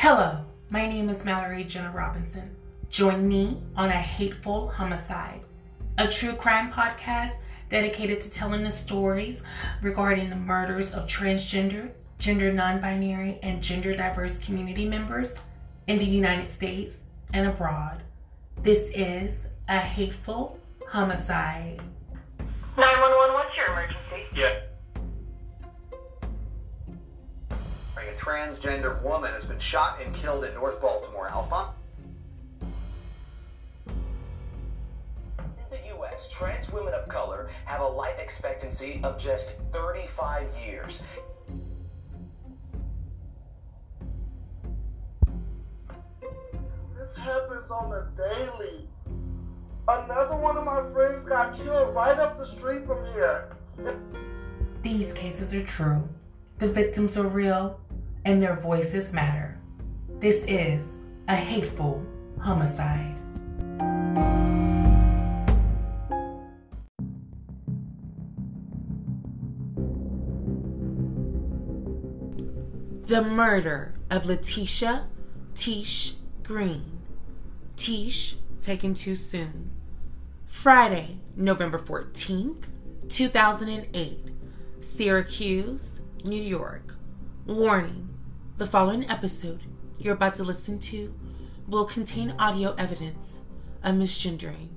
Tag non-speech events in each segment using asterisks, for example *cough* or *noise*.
Hello, my name is Mallory Jenna Robinson. Join me on A Hateful Homicide, a true crime podcast dedicated to telling the stories regarding the murders of transgender, gender non binary, and gender diverse community members in the United States and abroad. This is A Hateful Homicide. 911, what's your emergency? Yeah. Transgender woman has been shot and killed in North Baltimore. Alpha? In the U.S., trans women of color have a life expectancy of just 35 years. This happens on a daily. Another one of my friends got killed right up the street from here. These cases are true, the victims are real, and their voices matter. This is a hateful homicide. The murder of Lateisha Tish Green. Tish taken too soon. Friday, November 14th, 2008. Syracuse, New York. Warning the following episode you're about to listen to will contain audio evidence of misgendering.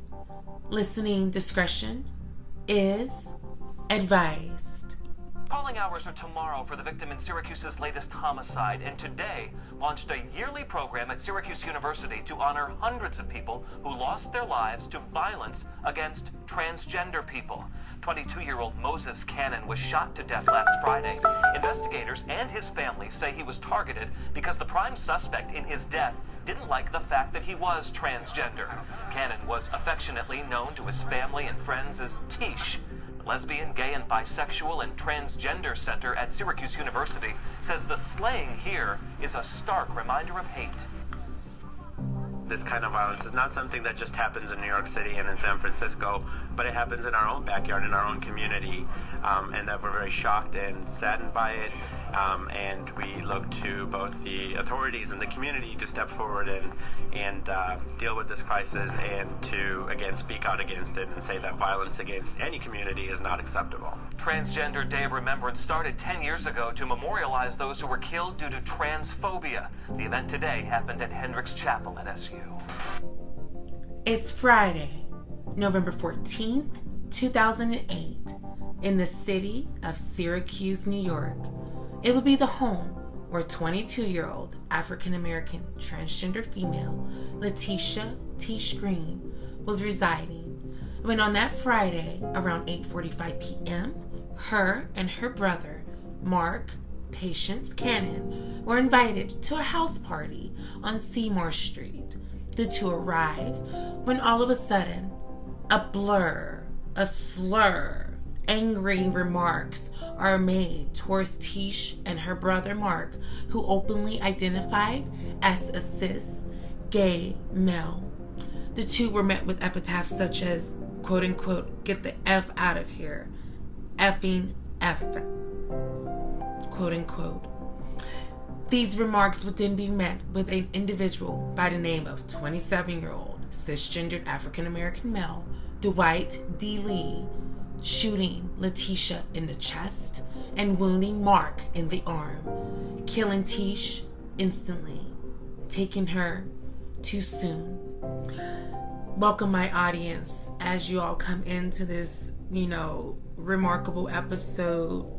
Listening discretion is advised. Calling hours are tomorrow for the victim in Syracuse's latest homicide, and today launched a yearly program at Syracuse University to honor hundreds of people who lost their lives to violence against transgender people. 22 year old Moses Cannon was shot to death last Friday. Investigators and his family say he was targeted because the prime suspect in his death didn't like the fact that he was transgender. Cannon was affectionately known to his family and friends as Tish. Lesbian, Gay, and Bisexual and Transgender Center at Syracuse University says the slaying here is a stark reminder of hate. This kind of violence is not something that just happens in New York City and in San Francisco, but it happens in our own backyard, in our own community, um, and that we're very shocked and saddened by it. Um, and we look to both the authorities and the community to step forward and and uh, deal with this crisis, and to again speak out against it and say that violence against any community is not acceptable. Transgender Day of Remembrance started 10 years ago to memorialize those who were killed due to transphobia. The event today happened at Hendricks Chapel at SU. It's Friday, November 14th, 2008, in the city of Syracuse, New York. It will be the home where 22 year old African American transgender female Lateisha Tish Green was residing when on that Friday around 8:45 p.m. her and her brother Mark Patience Cannon were invited to a house party on Seymour Street. The two arrive when all of a sudden a blur, a slur, angry remarks are made towards Tish and her brother Mark, who openly identified as a cis gay male. The two were met with epitaphs such as, quote unquote, get the F out of here, effing F, quote unquote. These remarks would then be met with an individual by the name of 27 year old cisgendered African American male Dwight DeLee shooting Lateisha in the chest and wounding Mark in the arm, killing Tish instantly, taking her too soon. Welcome, my audience, as you all come into this, you know, remarkable episode.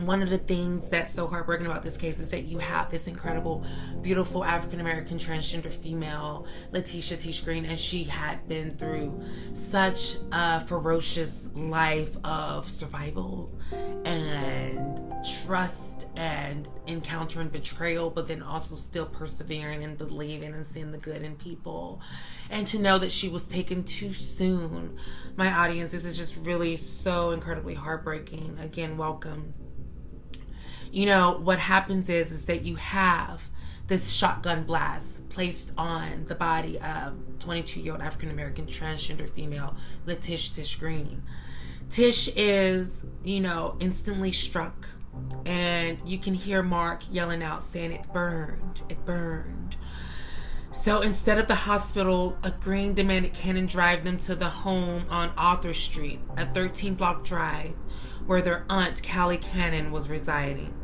One of the things that's so heartbreaking about this case is that you have this incredible, beautiful African American transgender female, Lateisha Tish Green, and she had been through such a ferocious life of survival and trust and encountering betrayal, but then also still persevering and believing and seeing the good in people. And to know that she was taken too soon, my audience, this is just really so incredibly heartbreaking. Again, welcome you know what happens is is that you have this shotgun blast placed on the body of 22 year old African American transgender female Lateisha Tish Green. Tish is, you know, instantly struck And you can hear Mark yelling out, saying, It burned, it burned. So instead of the hospital a green demanded Cannon drive them to the home on Arthur Street, a 13 block drive where their aunt, Callie Cannon, was residing.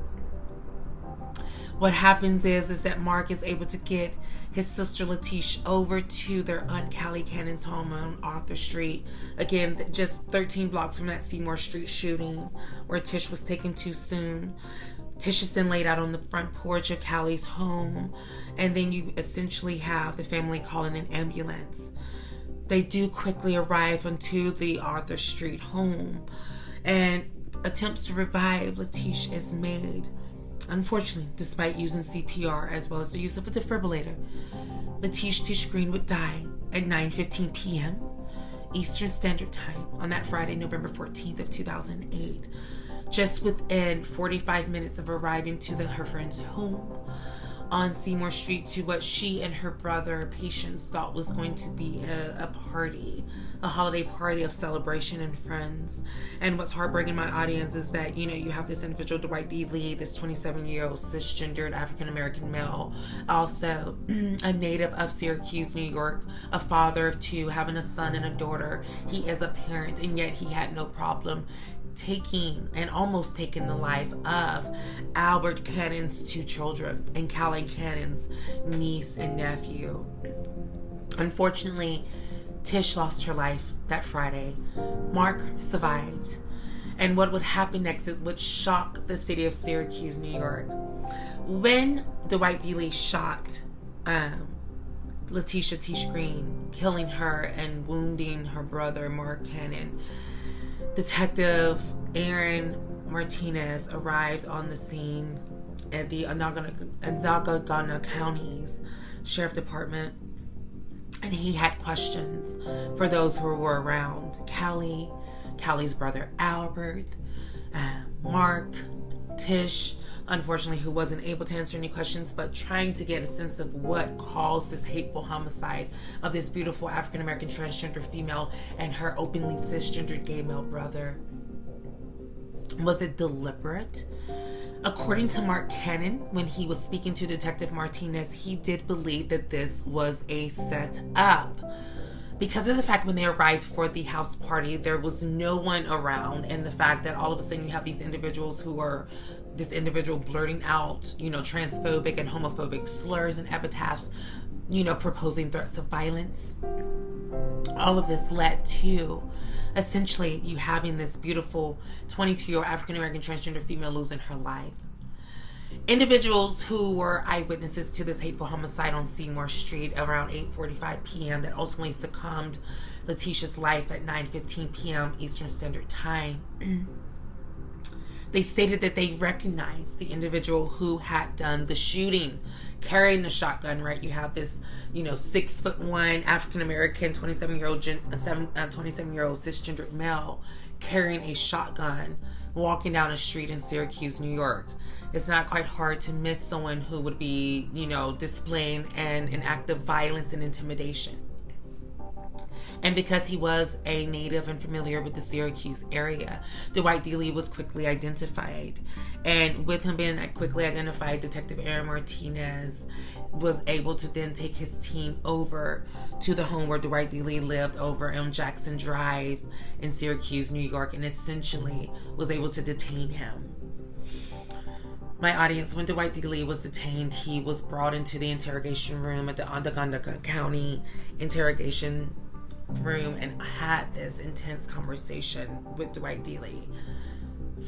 What happens is, is that Mark is able to get his sister Lateisha over to their aunt Callie Cannon's home on Arthur Street. Again, just 13 blocks from that Seymour Street shooting where Tish was taken too soon. Tish is then laid out on the front porch of Callie's home, and then you essentially have the family calling an ambulance. They do quickly arrive onto the Arthur Street home, and attempts to revive Lateisha is made. Unfortunately, despite using CPR as well as the use of a defibrillator, Lateisha Tish Green would die at 9:15 p.m. Eastern Standard Time on that Friday, November 14th of 2008, just within 45 minutes of arriving to the, her friend's home on Seymour Street to what she and her brother Patience thought was going to be a, a, party, a holiday party of celebration and friends. And what's heartbreaking my audience is that, you know, you have this individual, Dwight DeLee, this 27 year old cisgendered African American male, also *clears throat* a native of Syracuse, New York, a father of two, having a son and a daughter. He is a parent, and yet he had no problem taking and almost taking the life of Albert Cannon's two children and Callie Cannon's niece and nephew. Unfortunately, Tish lost her life that Friday. Mark survived. And what would happen next would shock the city of Syracuse, New York. When Dwight DeLee shot um, Lateisha Tish Green, killing her and wounding her brother Mark Cannon, Detective Aaron Martinez arrived on the scene at the Onondaga County's Sheriff Department, and he had questions for those who were around. Callie, Callie's brother Albert, uh, Mark, Tish, unfortunately, who wasn't able to answer any questions, but trying to get a sense of what caused this hateful homicide of this beautiful African American transgender female and her openly cisgendered gay male brother. Was it deliberate? According to Mark Cannon, when he was speaking to Detective Martinez, he did believe that this was a set up because of the fact when they arrived for the house party, there was no one around, and the fact that all of a sudden you have these individuals who are this individual blurting out, you know, transphobic and homophobic slurs and epitaphs, you know, proposing threats of violence. All of this led to essentially you having this beautiful 22 year old African American transgender female losing her life. Individuals who were eyewitnesses to this hateful homicide on Seymour Street around 8:45 p.m. that ultimately succumbed Letitia's life at 9:15 p.m. Eastern Standard Time. *clears throat* they stated that they recognized the individual who had done the shooting, carrying the shotgun. Right, you have this, you know, six foot one African American, 27 year old, uh, 27 year old cisgendered male carrying a shotgun, walking down a street in Syracuse, New York it's not quite hard to miss someone who would be, you know, displaying an, an act of violence and intimidation. And because he was a native and familiar with the Syracuse area, Dwight DeLee was quickly identified. And with him being quickly identified, Detective Aaron Martinez was able to then take his team over to the home where Dwight DeLee lived over on Jackson Drive in Syracuse, New York, and essentially was able to detain him my audience, when Dwight DeLee was detained, he was brought into the interrogation room at the Onondaga County interrogation room and had this intense conversation with Dwight DeLee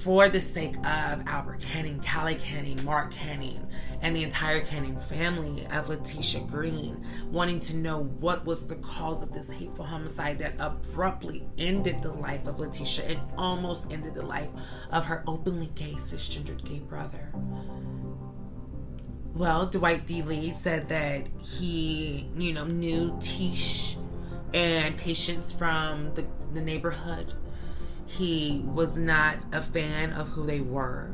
for the sake of Albert Canning, Callie Canning, Mark Canning, and the entire Canning family of Lateisha Green, wanting to know what was the cause of this hateful homicide that abruptly ended the life of Lateisha and almost ended the life of her openly gay, cisgendered gay brother. Well, Dwight DeLee said that he, you know, knew Tish and Patience from the, the neighborhood he was not a fan of who they were.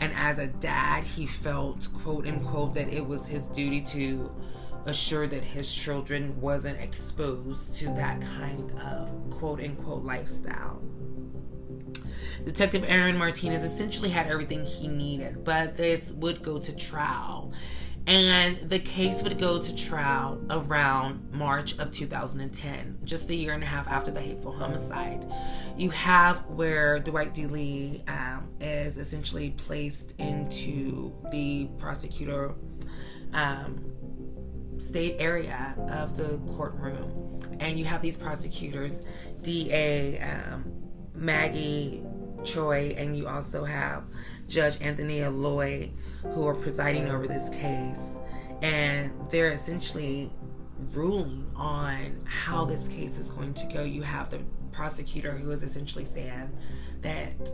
And as a dad, he felt, quote unquote, that it was his duty to assure that his children wasn't exposed to that kind of quote unquote lifestyle. Detective Aaron Martinez essentially had everything he needed, but this would go to trial. And the case would go to trial around March of 2010, just a year and a half after the hateful homicide. You have where Dwight DeLee um, is essentially placed into the prosecutor's um, state area of the courtroom. And you have these prosecutors, DA um, Maggie Choi, and you also have Judge Anthony Lloyd, who are presiding over this case. And they're essentially ruling on how this case is going to go. You have the prosecutor who is essentially saying that,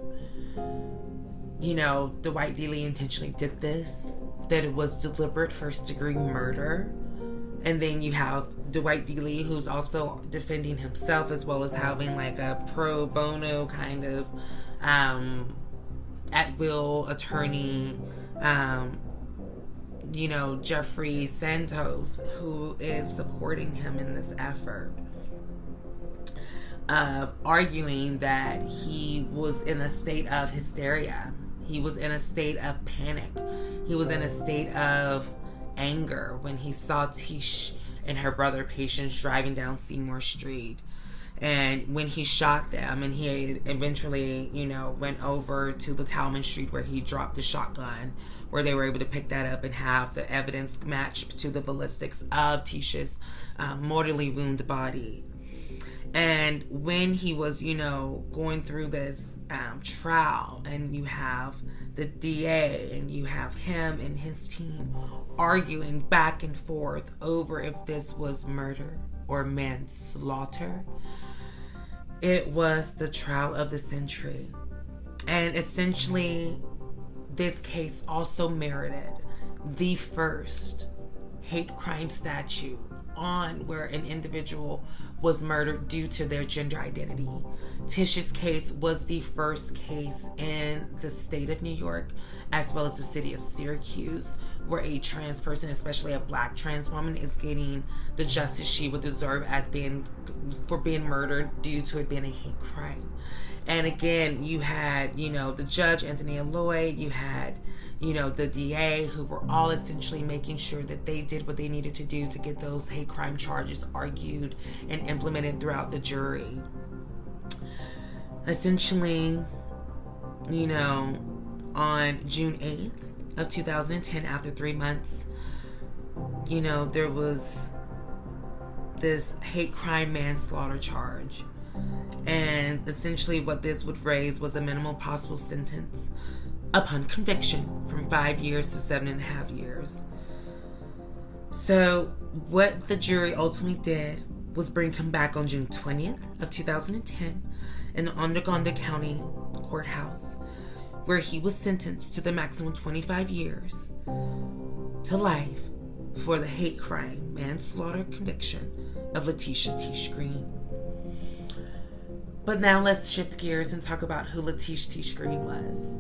you know, Dwight DeLee intentionally did this, that it was deliberate first degree murder. And then you have Dwight DeLee, who's also defending himself as well as having like a pro bono kind of um, at will attorney, um, you know, Jeffrey Santos, who is supporting him in this effort. Uh, arguing that he was in a state of hysteria. He was in a state of panic. He was in a state of anger when he saw Tish and her brother Patience driving down Seymour Street and when he shot them and he eventually you know went over to the Tallman street where he dropped the shotgun where they were able to pick that up and have the evidence matched to the ballistics of tisha's um, mortally wounded body. And when he was you know going through this um, trial and you have the da and you have him and his team arguing back and forth over if this was murder or manslaughter it was the trial of the century. And essentially, this case also merited the first hate crime statute on where an individual was murdered due to their gender identity. Tish's case was the first case in the state of New York, as well as the city of Syracuse, where a trans person, especially a black trans woman, is getting the justice she would deserve as being for being murdered due to it being a hate crime. And again, you had, you know, the judge, Anthony Lloyd, you had, you know, the DA, who were all essentially making sure that they did what they needed to do to get those hate crime charges argued and implemented throughout the jury. Essentially, you know, on June 8th of 2010, after three months, you know, there was this hate crime manslaughter charge. And essentially, what this would raise was a minimal possible sentence upon conviction from five years to seven and a half years. So, what the jury ultimately did was bring him back on June 20th of 2010 in the County Courthouse, where he was sentenced to the maximum 25 years to life for the hate crime manslaughter conviction of Lateisha Tish Green. But now let's shift gears and talk about who Lateisha Tish Green was.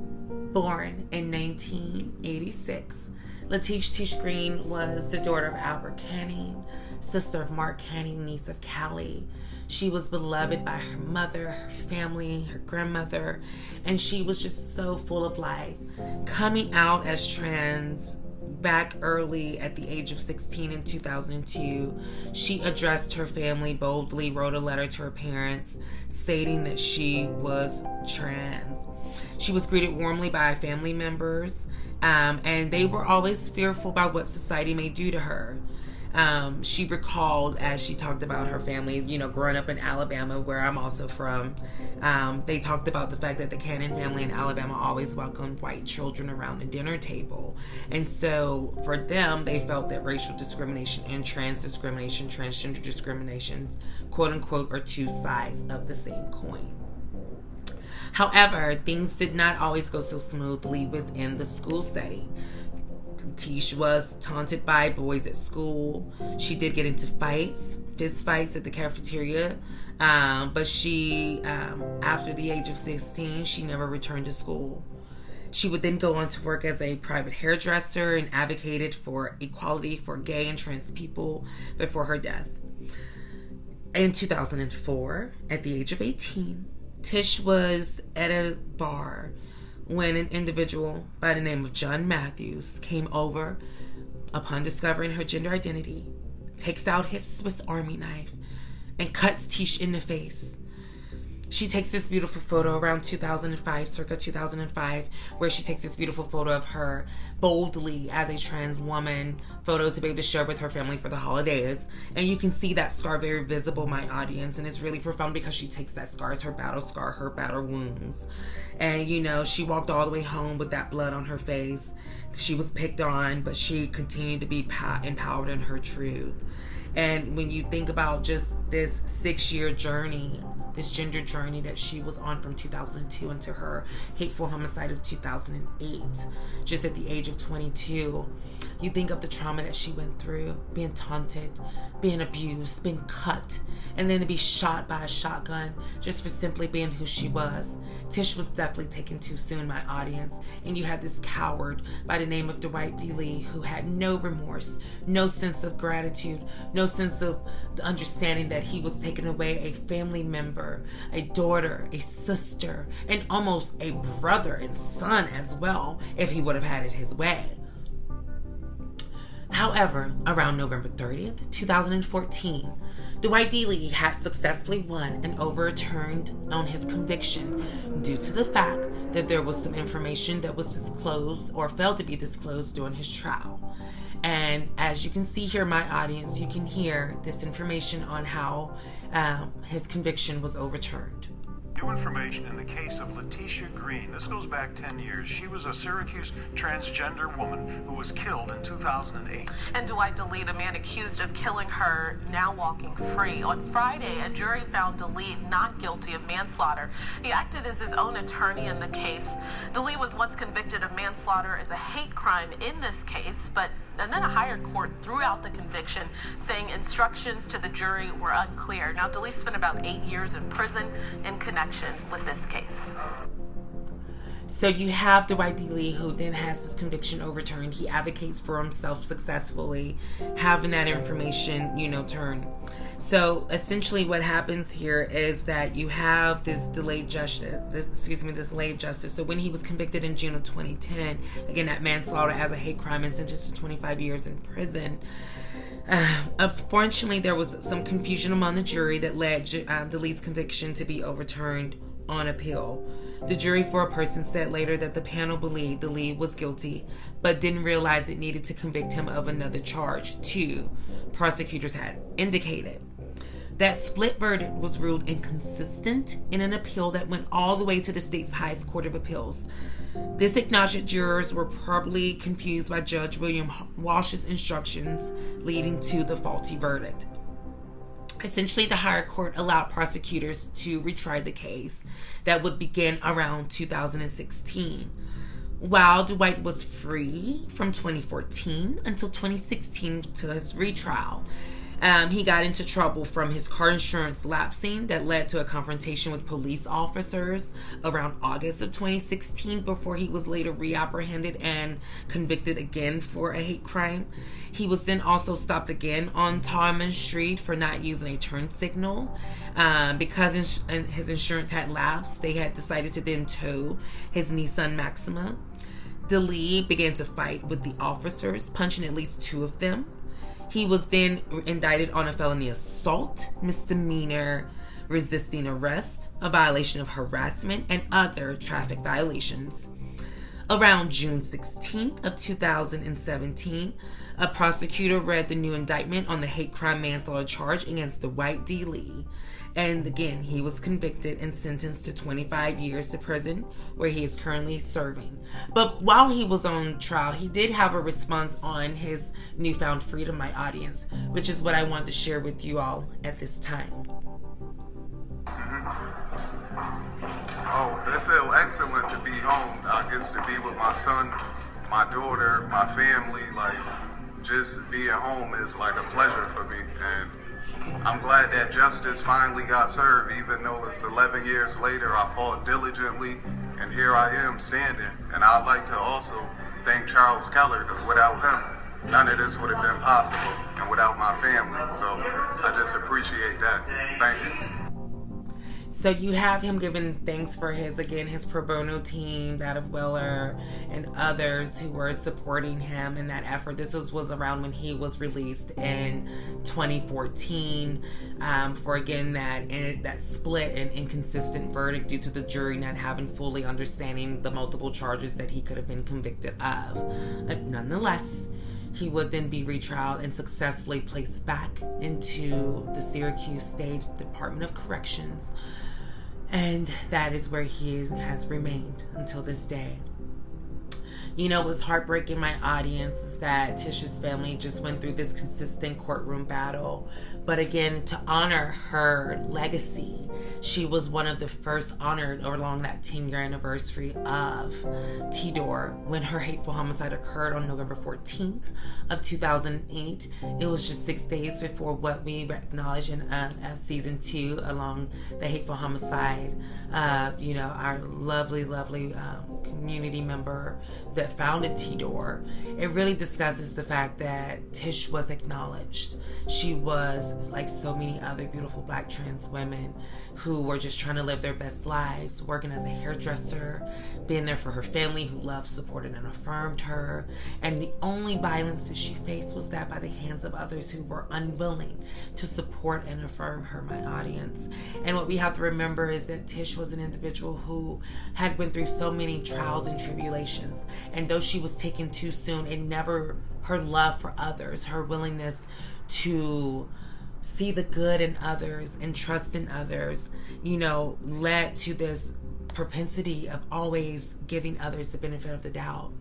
Born in 1986, Lateisha Tish Green was the daughter of Albert Canning, sister of Mark Canning, niece of Callie. She was beloved by her mother, her family, her grandmother, and she was just so full of life. Coming out as trans back early at the age of 16 in 2002, she addressed her family boldly, wrote a letter to her parents stating that she was trans. She was greeted warmly by family members, um, and they were always fearful about what society may do to her um, she recalled as she talked about her family, you know, growing up in Alabama, where I'm also from. Um, they talked about the fact that the Cannon family in Alabama always welcomed white children around the dinner table. And so for them, they felt that racial discrimination and trans discrimination, transgender discrimination, quote unquote, are two sides of the same coin. However, things did not always go so smoothly within the school setting. Tish was taunted by boys at school. She did get into fights, fist fights at the cafeteria. Um, but she, um, after the age of 16, she never returned to school. She would then go on to work as a private hairdresser and advocated for equality for gay and trans people before her death. In 2004, at the age of 18, Tish was at a bar when an individual by the name of John Matthews came over upon discovering her gender identity, takes out his Swiss Army knife, and cuts Tish in the face. She takes this beautiful photo around 2005, circa 2005, where she takes this beautiful photo of her boldly as a trans woman photo to be able to share with her family for the holidays. And you can see that scar very visible, my audience. And it's really profound because she takes that scar as her battle scar, her battle wounds. And, you know, she walked all the way home with that blood on her face. She was picked on, but she continued to be empowered in her truth. And when you think about just this six year journey, this gender journey that she was on from 2002 into her hateful homicide of 2008, just at the age of 22, you think of the trauma that she went through being taunted, being abused, being cut, and then to be shot by a shotgun just for simply being who she was. Tish was definitely taken too soon, my audience. And you had this coward by the name of Dwight DeLee who had no remorse, no sense of gratitude, no sense of the understanding that he was taking away a family member, a daughter, a sister, and almost a brother and son as well if he would have had it his way. However, around November 30th, 2014, Dwight DeLee had successfully won and overturned on his conviction due to the fact that there was some information that was disclosed or failed to be disclosed during his trial. And as you can see here, my audience, you can hear this information on how um, his conviction was overturned. New information in the case of Lateisha Green. This goes back 10 years. She was a Syracuse transgender woman who was killed in 2008. And Dwight DeLee, the man accused of killing her, now walking free. On Friday, a jury found DeLee not guilty of manslaughter. He acted as his own attorney in the case. DeLee was once convicted of manslaughter as a hate crime in this case, but and then a higher court threw out the conviction, saying instructions to the jury were unclear. Now, DeLee spent about eight years in prison in connection with this case. So you have Dwight DeLee, who then has his conviction overturned. He advocates for himself successfully, having that information, you know, turned. So essentially, what happens here is that you have this delayed justice. This, excuse me, this delayed justice. So when he was convicted in June of 2010, again that manslaughter as a hate crime and sentenced to 25 years in prison. Uh, unfortunately, there was some confusion among the jury that led uh, DeLee's conviction to be overturned on appeal. The jury for a person said later that the panel believed DeLee was guilty, but didn't realize it needed to convict him of another charge, too, prosecutors had indicated. That split verdict was ruled inconsistent in an appeal that went all the way to the state's highest court of appeals. This acknowledged jurors were probably confused by Judge William Walsh's instructions, leading to the faulty verdict. Essentially, the higher court allowed prosecutors to retry the case that would begin around 2016. While Dwight was free from 2014 until 2016 to his retrial, um, he got into trouble from his car insurance lapsing that led to a confrontation with police officers around August of 2016 before he was later reapprehended and convicted again for a hate crime. He was then also stopped again on Tallman Street for not using a turn signal. Um, because ins- his insurance had lapsed, they had decided to then tow his Nissan Maxima. DeLee began to fight with the officers, punching at least two of them. He was then indicted on a felony assault, misdemeanor, resisting arrest, a violation of harassment, and other traffic violations. Around June 16th of 2017, a prosecutor read the new indictment on the hate crime manslaughter charge against Dwight DeLee. And again, he was convicted and sentenced to 25 years to prison, where he is currently serving. But while he was on trial, he did have a response on his newfound freedom, my audience, which is what I want to share with you all at this time. Oh, it feels excellent to be home. I get to be with my son, my daughter, my family. Like, just being home is like a pleasure for me. And I'm glad that justice finally got served, even though it's 11 years later. I fought diligently, and here I am standing. And I'd like to also thank Charles Keller, because without him, none of this would have been possible, and without my family. So I just appreciate that. Thank you. So you have him giving thanks for his again his pro bono team, that of Weller and others who were supporting him in that effort. This was was around when he was released in 2014 um, for again that that split and inconsistent verdict due to the jury not having fully understanding the multiple charges that he could have been convicted of. But nonetheless he would then be retried and successfully placed back into the Syracuse State Department of Corrections. And that is where he has remained until this day. You know, was heartbreaking my audience is that Tish's family just went through this consistent courtroom battle. But again, to honor her legacy, she was one of the first honored along that 10 year anniversary of TDOR when her hateful homicide occurred on November 14th of 2008. It was just six days before what we acknowledge in uh, season two along the hateful homicide. Uh, you know, our lovely, lovely um, community member that founded TDOR, it really discusses the fact that Tish was acknowledged. She was, like so many other beautiful black trans women, who were just trying to live their best lives, working as a hairdresser, being there for her family who loved, supported, and affirmed her. And the only violence that she faced was that by the hands of others who were unwilling to support and affirm her, my audience. And what we have to remember is that Tish was an individual who had went through so many trials and tribulations. And though she was taken too soon, it never her love for others, her willingness to see the good in others and trust in others, you know, led to this propensity of always giving others the benefit of the doubt.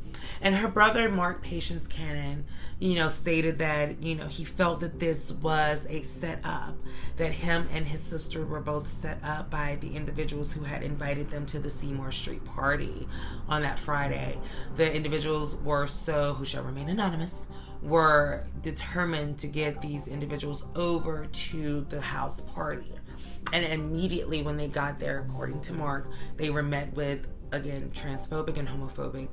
And her brother, Mark Patience Cannon, you know, stated that, you know, he felt that this was a setup, that him and his sister were both set up by the individuals who had invited them to the Seymour Street party on that Friday. The individuals were so, who shall remain anonymous, were determined to get these individuals over to the house party. And immediately when they got there, according to Mark, they were met with again transphobic and homophobic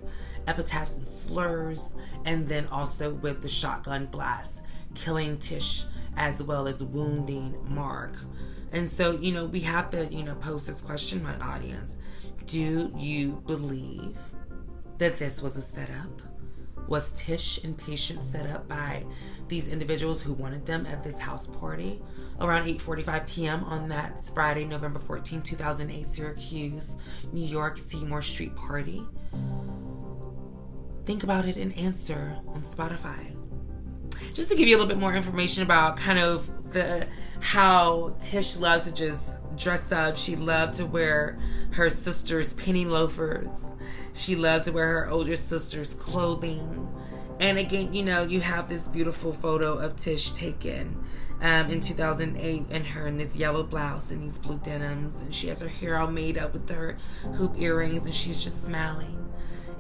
epitaphs and slurs, and then also with the shotgun blast, killing Tish as well as wounding Mark. And so, you know, we have to, you know, pose this question, my audience. Do you believe that this was a setup? Was Tish and Patience set up by these individuals who wanted them at this house party around 8:45 p.m. on that Friday, November 14, 2008, Syracuse, New York Seymour Street party? Think about it and answer on Spotify. Just to give you a little bit more information about kind of the how Tish loves to just dress up. She loved to wear her sister's penny loafers she loved to wear her older sister's clothing. And again, you know, you have this beautiful photo of Tish taken um, in 2008 and her in this yellow blouse and these blue denims. And she has her hair all made up with her hoop earrings and she's just smiling.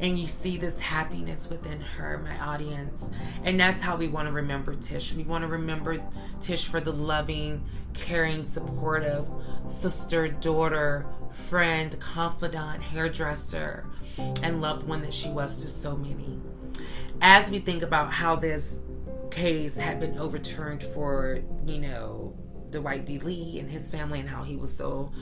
And you see this happiness within her, my audience. And that's how we want to remember Tish. We want to remember Tish for the loving, caring, supportive sister, daughter, friend, confidant, hairdresser and loved one that she was to so many. As we think about how this case had been overturned for, you know, Dwight DeLee and his family and how he was so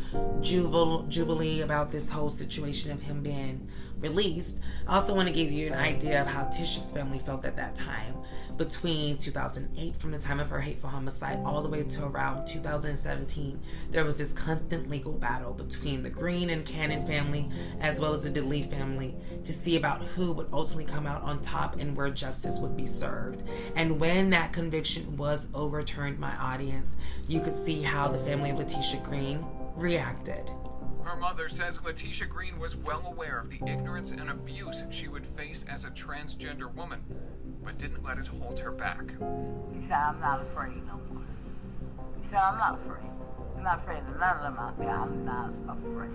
jubil- jubilee about this whole situation of him being released. I also want to give you an idea of how Tish's family felt at that time between 2008, from the time of her hateful homicide, all the way to around 2017. There was this constant legal battle between the Green and Cannon family, as well as the DeLee family, to see about who would ultimately come out on top and where justice would be served. And when that conviction was overturned, my audience, you could see how the family of Lateisha Green reacted. Her mother says Lateisha Green was well aware of the ignorance and abuse she would face as a transgender woman, but didn't let it hold her back. He said, I'm not afraid no more. He said, I'm not afraid. I'm not afraid of none of them out there. I'm not afraid.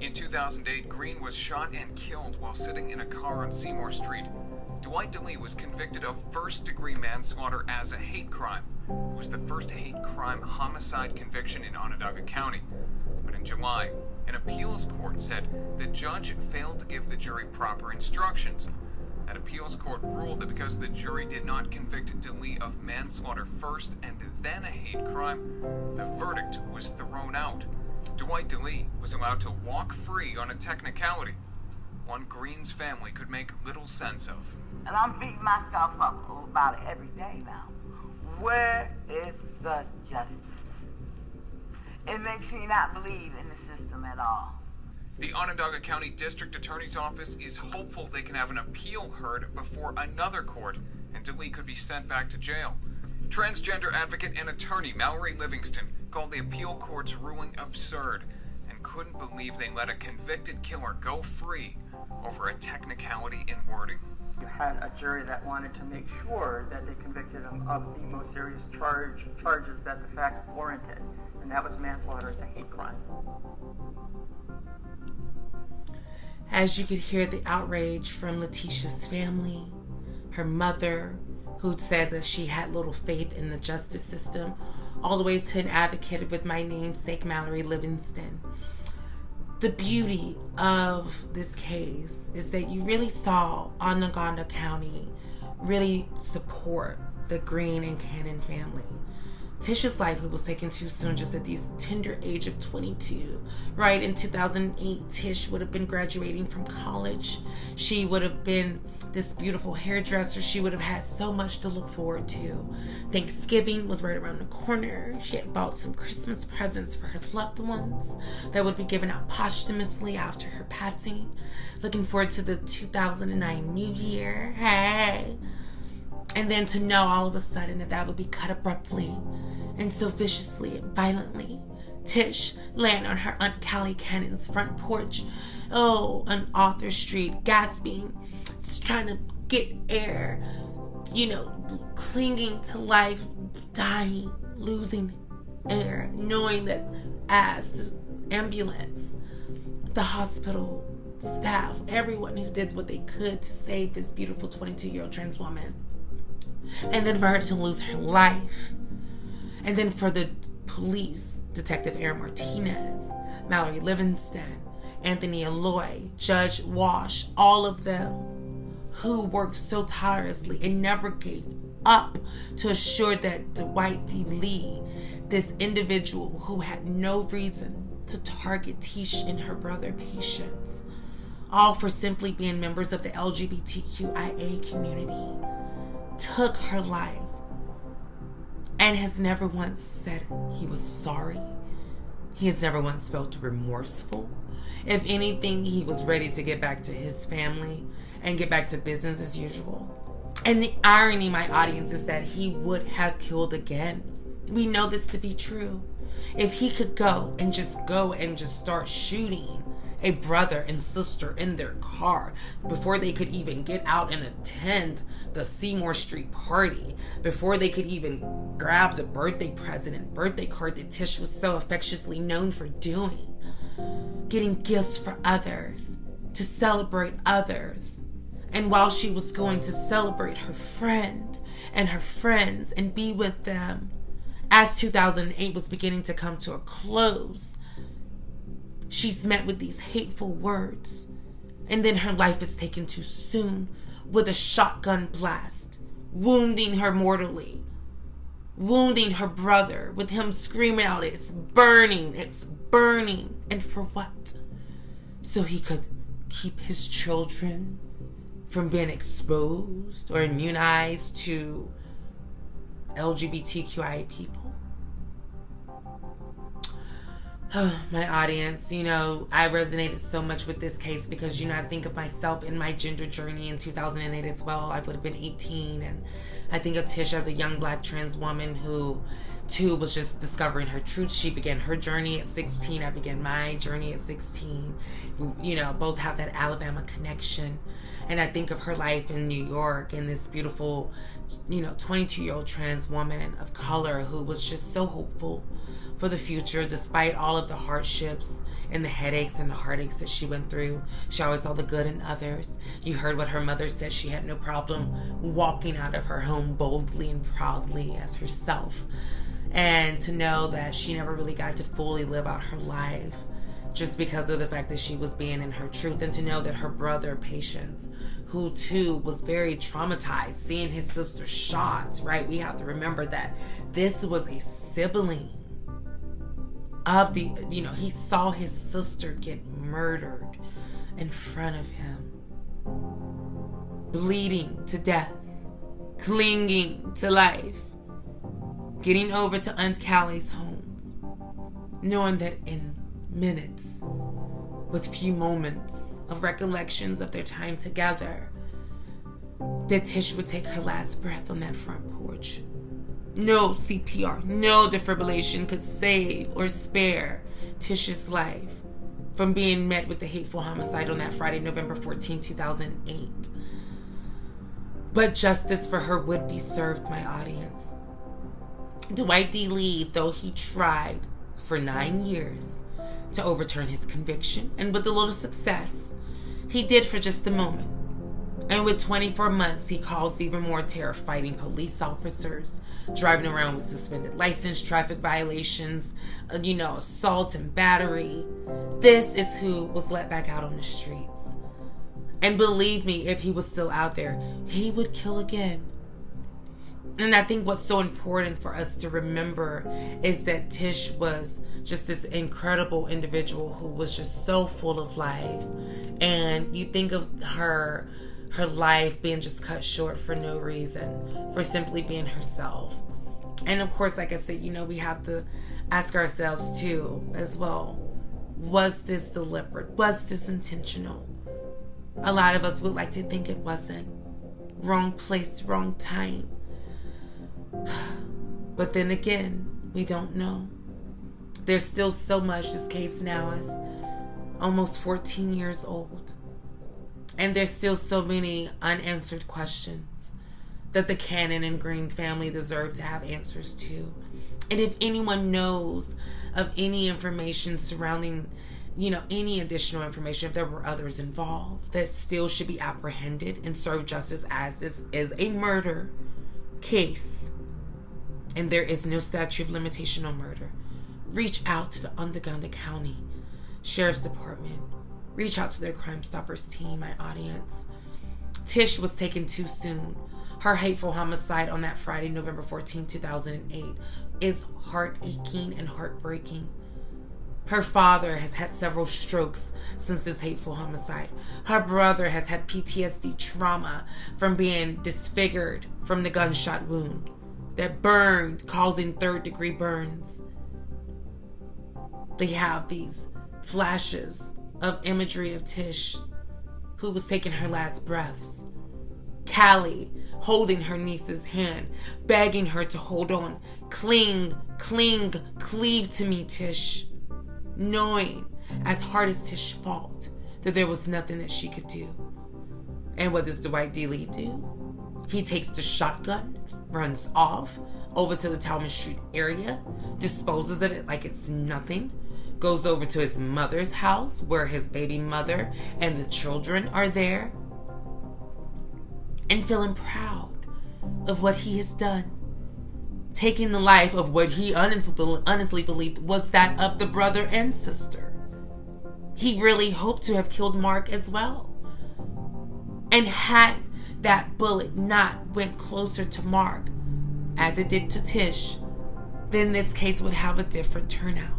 In 2008, Green was shot and killed while sitting in a car on Seymour Street. Dwight DeLee was convicted of first degree manslaughter as a hate crime. It was the first hate crime homicide conviction in Onondaga County. In July, an appeals court said the judge failed to give the jury proper instructions. That appeals court ruled that because the jury did not convict DeLee of manslaughter first and then a hate crime, the verdict was thrown out. Dwight DeLee was allowed to walk free on a technicality, one Green's family could make little sense of. And I'm beating myself up about it every day now. Where is the justice? It makes me not believe in the system at all. The Onondaga County District Attorney's Office is hopeful they can have an appeal heard before another court, and DeLee could be sent back to jail. Transgender advocate and attorney Mallory Livingston called the appeal court's ruling absurd and couldn't believe they let a convicted killer go free over a technicality in wording. You had a jury that wanted to make sure that they convicted him of the most serious charge charges that the facts warranted, and that was manslaughter as a hate crime. As you could hear the outrage from Lateisha's family, her mother, who said that she had little faith in the justice system, all the way to an advocate with my namesake, Mallory Livingston. The beauty of this case is that you really saw Onondaga County really support the Green and Cannon family. Tisha's life, was taken too soon, just at the tender age of 22. Right in 2008, Tish would have been graduating from college. She would have been this beautiful hairdresser. She would have had so much to look forward to. Thanksgiving was right around the corner. She had bought some Christmas presents for her loved ones that would be given out posthumously after her passing. Looking forward to the 2009 New Year. Hey! And then to know all of a sudden that that would be cut abruptly and so viciously and violently. Tish laying on her Aunt Callie Cannon's front porch, oh, on Arthur Street, gasping, trying to get air, you know, clinging to life, dying, losing air, knowing that as ambulance, the hospital staff, everyone who did what they could to save this beautiful 22 year old trans woman. And then for her to lose her life. And then for the police, Detective Aaron Martinez, Mallory Livingston, Anthony Lloyd, Judge Walsh, all of them who worked so tirelessly and never gave up to assure that Dwight DeLee, this individual who had no reason to target Tish and her brother Patience, all for simply being members of the LGBTQIA community, took her life and has never once said he was sorry. He has never once felt remorseful. If anything, he was ready to get back to his family and get back to business as usual. And the irony, my audience, is that he would have killed again. We know this to be true. If he could go and just go and just start shooting a brother and sister in their car before they could even get out and attend the Seymour Street party, before they could even grab the birthday present and birthday card that Tish was so affectionately known for doing. Getting gifts for others, to celebrate others. And while she was going to celebrate her friend and her friends and be with them, as 2008 was beginning to come to a close, she's met with these hateful words. And then her life is taken too soon with a shotgun blast, wounding her mortally, wounding her brother with him screaming out, It's burning, it's burning. And for what? So he could keep his children from being exposed or immunized to LGBTQI people. *sighs* my audience, you know, I resonated so much with this case because, you know, I think of myself in my gender journey in 2008 as well. I would have been 18. And I think of Tish as a young black trans woman who, too, was just discovering her truth. She began her journey at 16. I began my journey at 16. You know, both have that Alabama connection. And I think of her life in New York and this beautiful, you know, 22 year old trans woman of color who was just so hopeful for the future despite all of the hardships and the headaches and the heartaches that she went through. She always saw the good in others. You heard what her mother said. She had no problem walking out of her home boldly and proudly as herself. And to know that she never really got to fully live out her life just because of the fact that she was being in her truth. And to know that her brother, Patience, who too was very traumatized seeing his sister shot, right? We have to remember that this was a sibling of the, you know, he saw his sister get murdered in front of him, bleeding to death, clinging to life, getting over to Aunt Callie's home, knowing that in minutes, with few moments of recollections of their time together, that Tish would take her last breath on that front porch. No CPR, no defibrillation could save or spare Tish's life from being met with the hateful homicide on that Friday, November 14, 2008. But justice for her would be served, my audience. Dwight DeLee, though he tried for nine years to overturn his conviction, and with a little success, he did for just a moment. And with 24 months, he caused even more terror fighting police officers, driving around with suspended license, traffic violations, uh, you know, assault and battery. This is who was let back out on the streets. And believe me, if he was still out there, he would kill again. And I think what's so important for us to remember is that Tish was just this incredible individual who was just so full of life. And you think of her her life being just cut short for no reason, for simply being herself. And of course, like I said, you know, we have to ask ourselves too, as well, was this deliberate? Was this intentional? A lot of us would like to think it wasn't. Wrong place, wrong time. *sighs* But then again, we don't know. There's still so much. This case now is almost 14 years old. And there's still so many unanswered questions that the Cannon and Green family deserve to have answers to. And if anyone knows of any information surrounding, you know, any additional information, if there were others involved that still should be apprehended and serve justice as this is a murder case and there is no statute of limitation on murder, reach out to the Onondaga County Sheriff's Department reach out to their Crime Stoppers team, my audience. Tish was taken too soon. Her hateful homicide on that Friday, November 14, 2008, is heart aching and heartbreaking. Her father has had several strokes since this hateful homicide. Her brother has had PTSD trauma from being disfigured from the gunshot wound that burned, causing third degree burns. They have these flashes of imagery of Tish, who was taking her last breaths. Callie holding her niece's hand, begging her to hold on. Cling, cling, cleave to me, Tish. Knowing, as hard as Tish fought, that there was nothing that she could do. And what does Dwight DeLee do? He takes the shotgun, runs off over to the Tallman Street area, disposes of it like it's nothing, goes over to his mother's house where his baby mother and the children are there, and feeling proud of what he has done. Taking the life of what he honestly, honestly believed was that of the brother and sister. He really hoped to have killed Mark as well. And had that bullet not went closer to Mark, as it did to Tish, then this case would have a different turnout.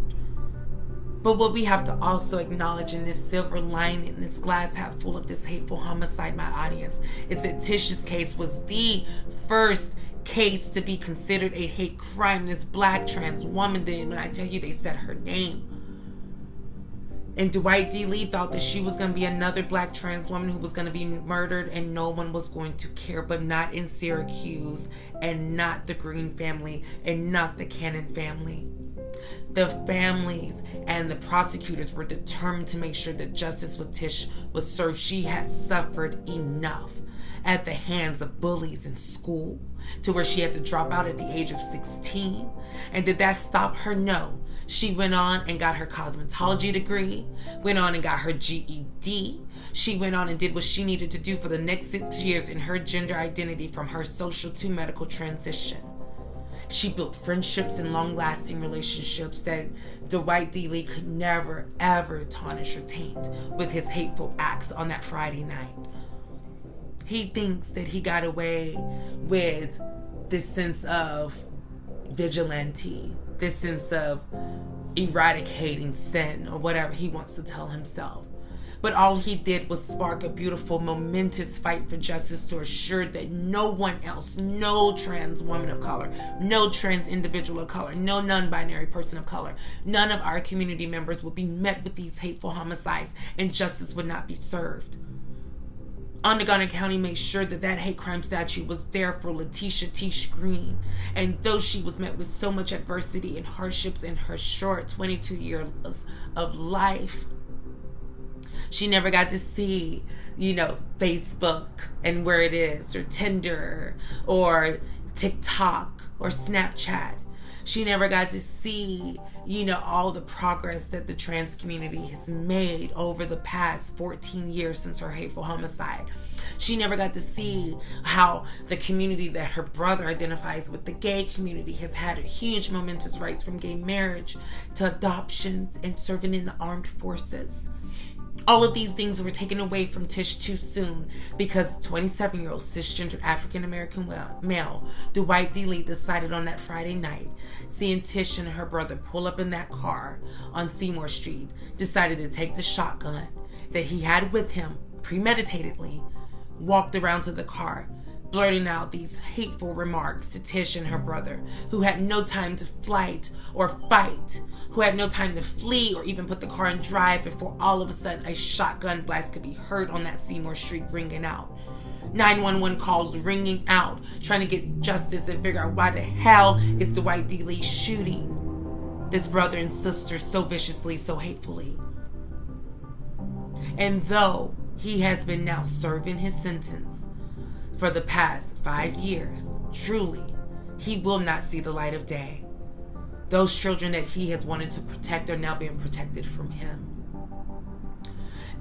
But what we have to also acknowledge in this silver lining, in this glass half full of this hateful homicide, my audience, is that Tish's case was the first case to be considered a hate crime. This black trans woman did, when I tell you they said her name. And Dwight DeLee thought that she was going to be another black trans woman who was going to be murdered and no one was going to care, but not in Syracuse and not the Green family and not the Cannon family. The families and the prosecutors were determined to make sure that justice with Tish was served. She had suffered enough at the hands of bullies in school to where she had to drop out at the age of 16. And did that stop her? No. She went on and got her cosmetology degree, went on and got her GED. She went on and did what she needed to do for the next six years in her gender identity from her social to medical transition. She built friendships and long lasting relationships that Dwight DeLee could never, ever tarnish or taint with his hateful acts on that Friday night. He thinks that he got away with this sense of vigilante, this sense of eradicating sin or whatever he wants to tell himself. But all he did was spark a beautiful, momentous fight for justice to assure that no one else, no trans woman of color, no trans individual of color, no non binary person of color, none of our community members would be met with these hateful homicides and justice would not be served. Onondaga County made sure that that hate crime statute was there for Lateisha Tish Green. And though she was met with so much adversity and hardships in her short 22 years of life, she never got to see, you know, Facebook and where it is, or Tinder, or TikTok, or Snapchat. She never got to see, you know, all the progress that the trans community has made over the past 14 years since her hateful homicide. She never got to see how the community that her brother identifies with, the gay community, has had huge momentous rights from gay marriage to adoptions and serving in the armed forces. All of these things were taken away from Tish too soon because 27 year old cisgender African American male Dwight DeLee decided on that Friday night, seeing Tish and her brother pull up in that car on Seymour Street, decided to take the shotgun that he had with him premeditatedly, walked around to the car, blurting out these hateful remarks to Tish and her brother, who had no time to flight or fight, who had no time to flee or even put the car in drive before all of a sudden a shotgun blast could be heard on that Seymour Street ringing out. 911 calls ringing out, trying to get justice and figure out why the hell is Dwight DeLee shooting this brother and sister so viciously, so hatefully. And though he has been now serving his sentence, for the past five years, truly, he will not see the light of day. Those children that he has wanted to protect are now being protected from him.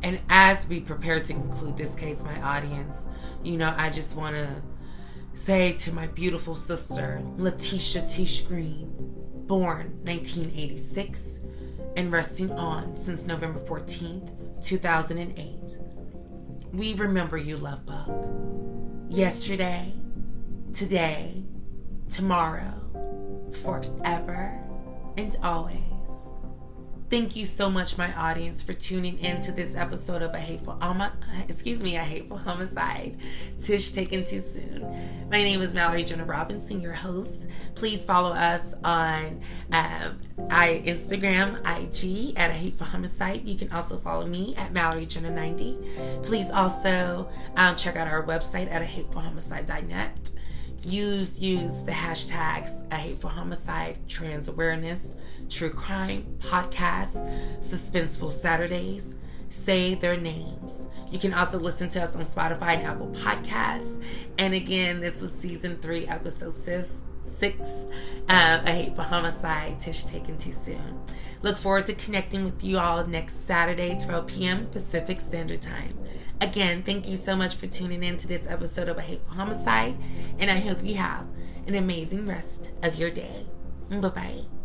And as we prepare to conclude this case, my audience, you know, I just want to say to my beautiful sister, Lateisha Tish Green, born 1986 and resting on since November 14th, 2008. We remember you, Love Bug yesterday, today, tomorrow, forever, and always. Thank you so much, my audience, for tuning in to this episode of a hateful, um, excuse me, a hateful homicide. Tish taken too soon. My name is Mallory Jenna Robinson, your host. Please follow us on um, I Instagram, IG at a hateful homicide. You can also follow me at Mallory Jenna 90. Please also um, check out our website at a hateful homicide.net use use the hashtags a hateful homicide trans awareness true crime podcasts suspenseful saturdays say their names. You can also listen to us on spotify and apple podcasts. And again this was season three episode six six uh, a homicide. Tish taken too soon. Look forward to connecting with you all next saturday 12 p.m pacific standard time. Again, thank you so much for tuning in to this episode of A Hateful Homicide, and I hope you have an amazing rest of your day. Bye bye.